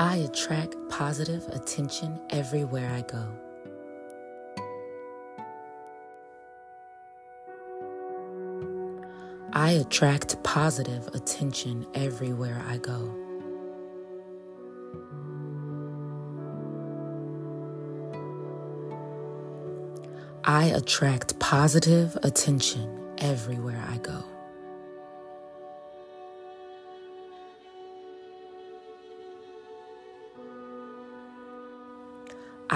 I attract positive attention everywhere I go. I attract positive attention everywhere I go. I attract positive attention everywhere I go.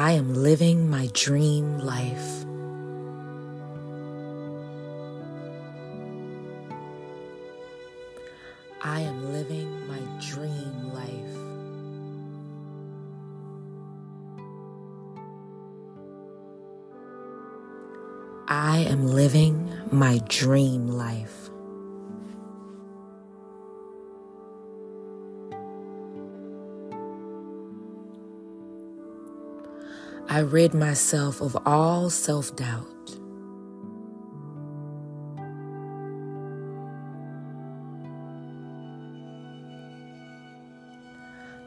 I am living my dream life. I am living my dream life. I am living my dream life. I rid myself of all self doubt.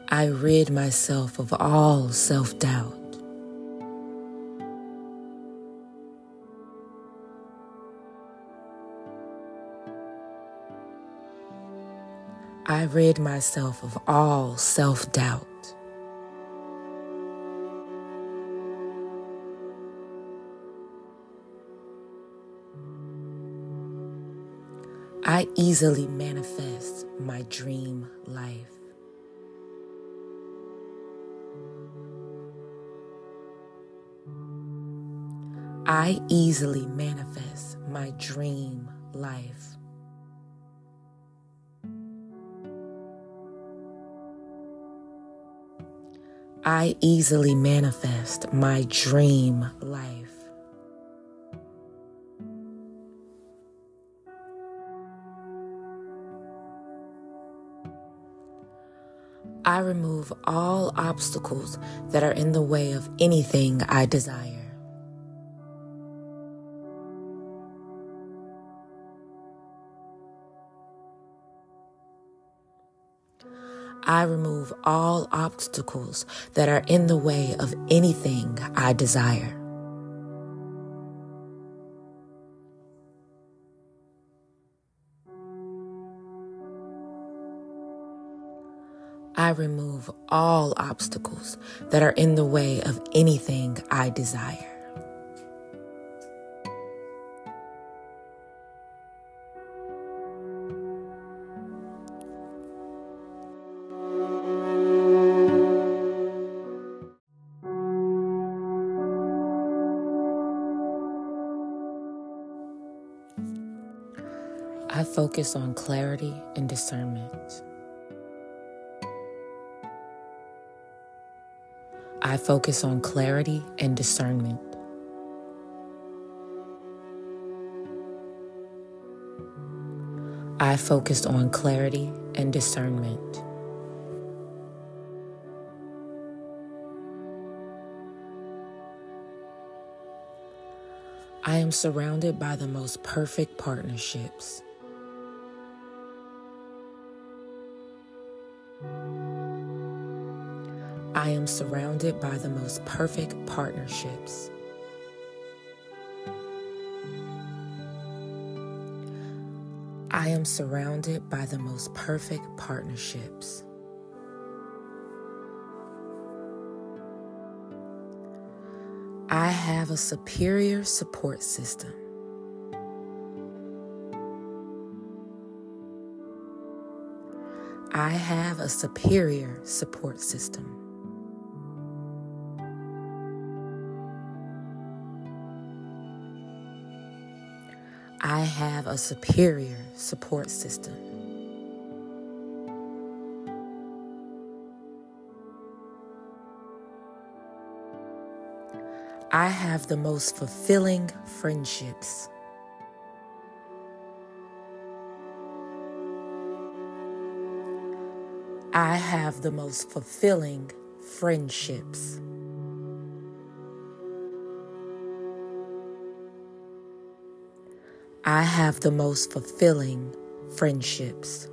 I rid myself of all self doubt. I rid myself of all self doubt. I easily manifest my dream life. I easily manifest my dream life. I easily manifest my dream life. I remove all obstacles that are in the way of anything I desire. I remove all obstacles that are in the way of anything I desire. I remove all obstacles that are in the way of anything I desire. I focus on clarity and discernment. I focus on clarity and discernment. I focused on clarity and discernment. I am surrounded by the most perfect partnerships. I am surrounded by the most perfect partnerships. I am surrounded by the most perfect partnerships. I have a superior support system. I have a superior support system. I have a superior support system. I have the most fulfilling friendships. I have the most fulfilling friendships. I have the most fulfilling friendships.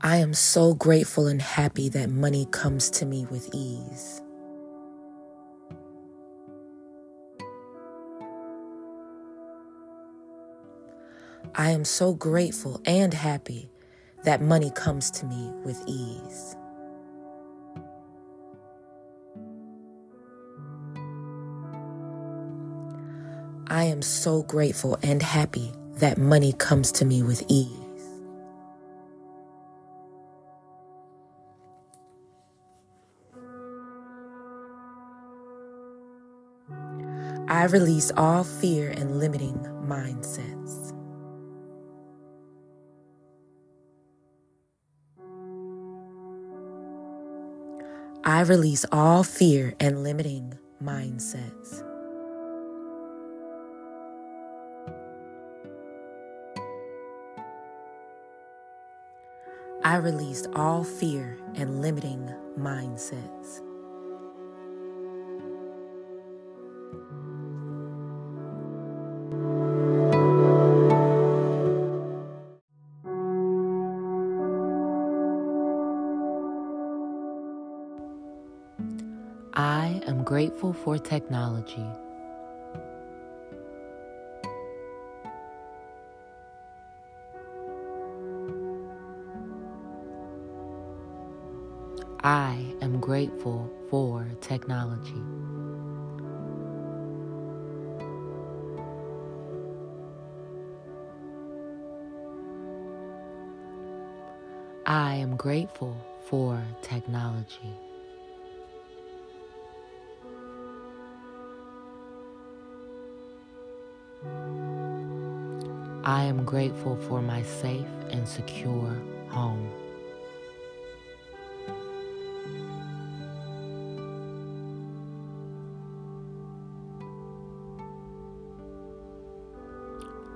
I am so grateful and happy that money comes to me with ease. I am so grateful and happy that money comes to me with ease. I am so grateful and happy that money comes to me with ease. I release all fear and limiting mindsets. I release all fear and limiting mindsets. I released all fear and limiting mindsets. I am grateful for technology. I am grateful for technology. I am grateful for technology. I am grateful for my safe and secure home.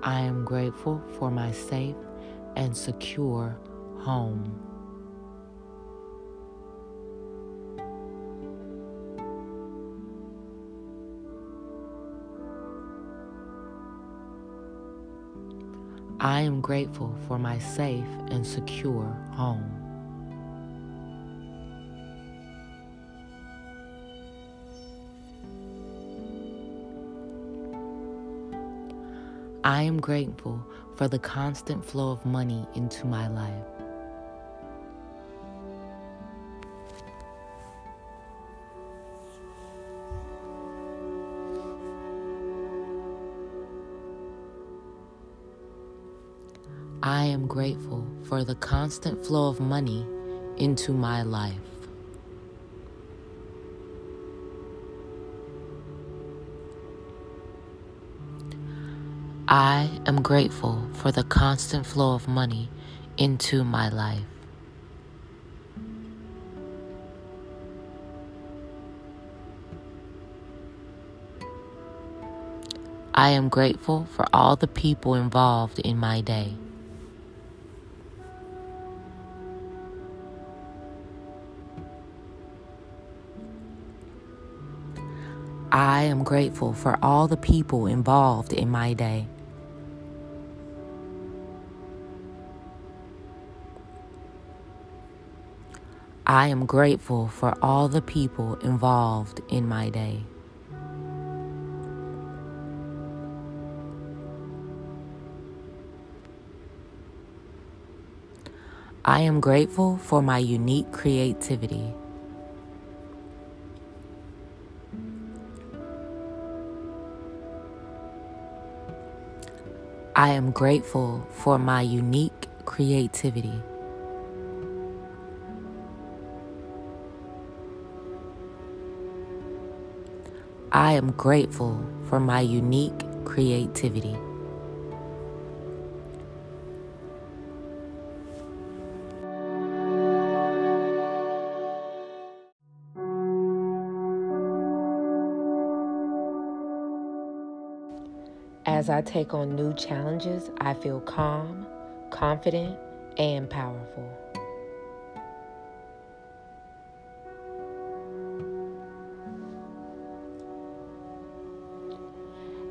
I am grateful for my safe and secure home. I am grateful for my safe and secure home. I am grateful for the constant flow of money into my life. I am grateful for the constant flow of money into my life. I am grateful for the constant flow of money into my life. I am grateful for all the people involved in my day. I am grateful for all the people involved in my day. I am grateful for all the people involved in my day. I am grateful for my unique creativity. I am grateful for my unique creativity. I am grateful for my unique creativity. As I take on new challenges, I feel calm, confident, and powerful.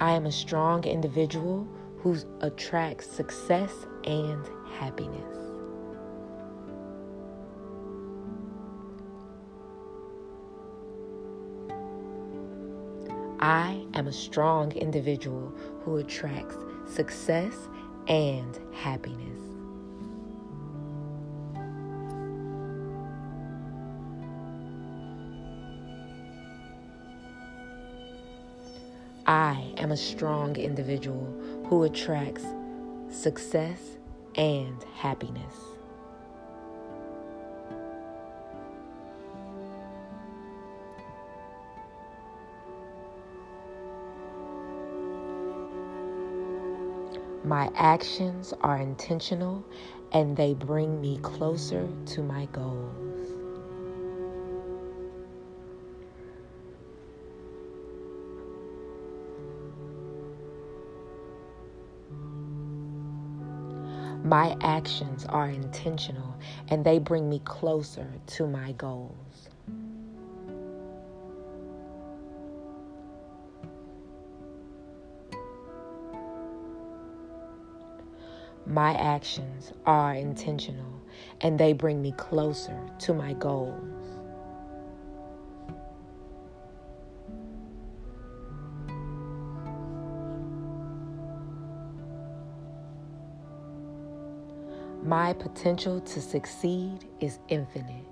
I am a strong individual who attracts success and happiness. I am a strong individual who attracts success and happiness. I am a strong individual who attracts success and happiness. My actions are intentional and they bring me closer to my goals. My actions are intentional and they bring me closer to my goals. My actions are intentional and they bring me closer to my goals. My potential to succeed is infinite.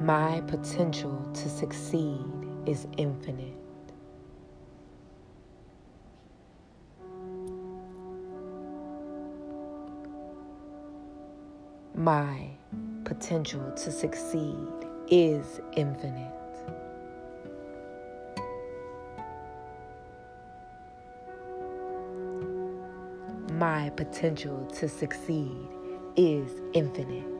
My potential to succeed is infinite. My potential to succeed is infinite. My potential to succeed is infinite.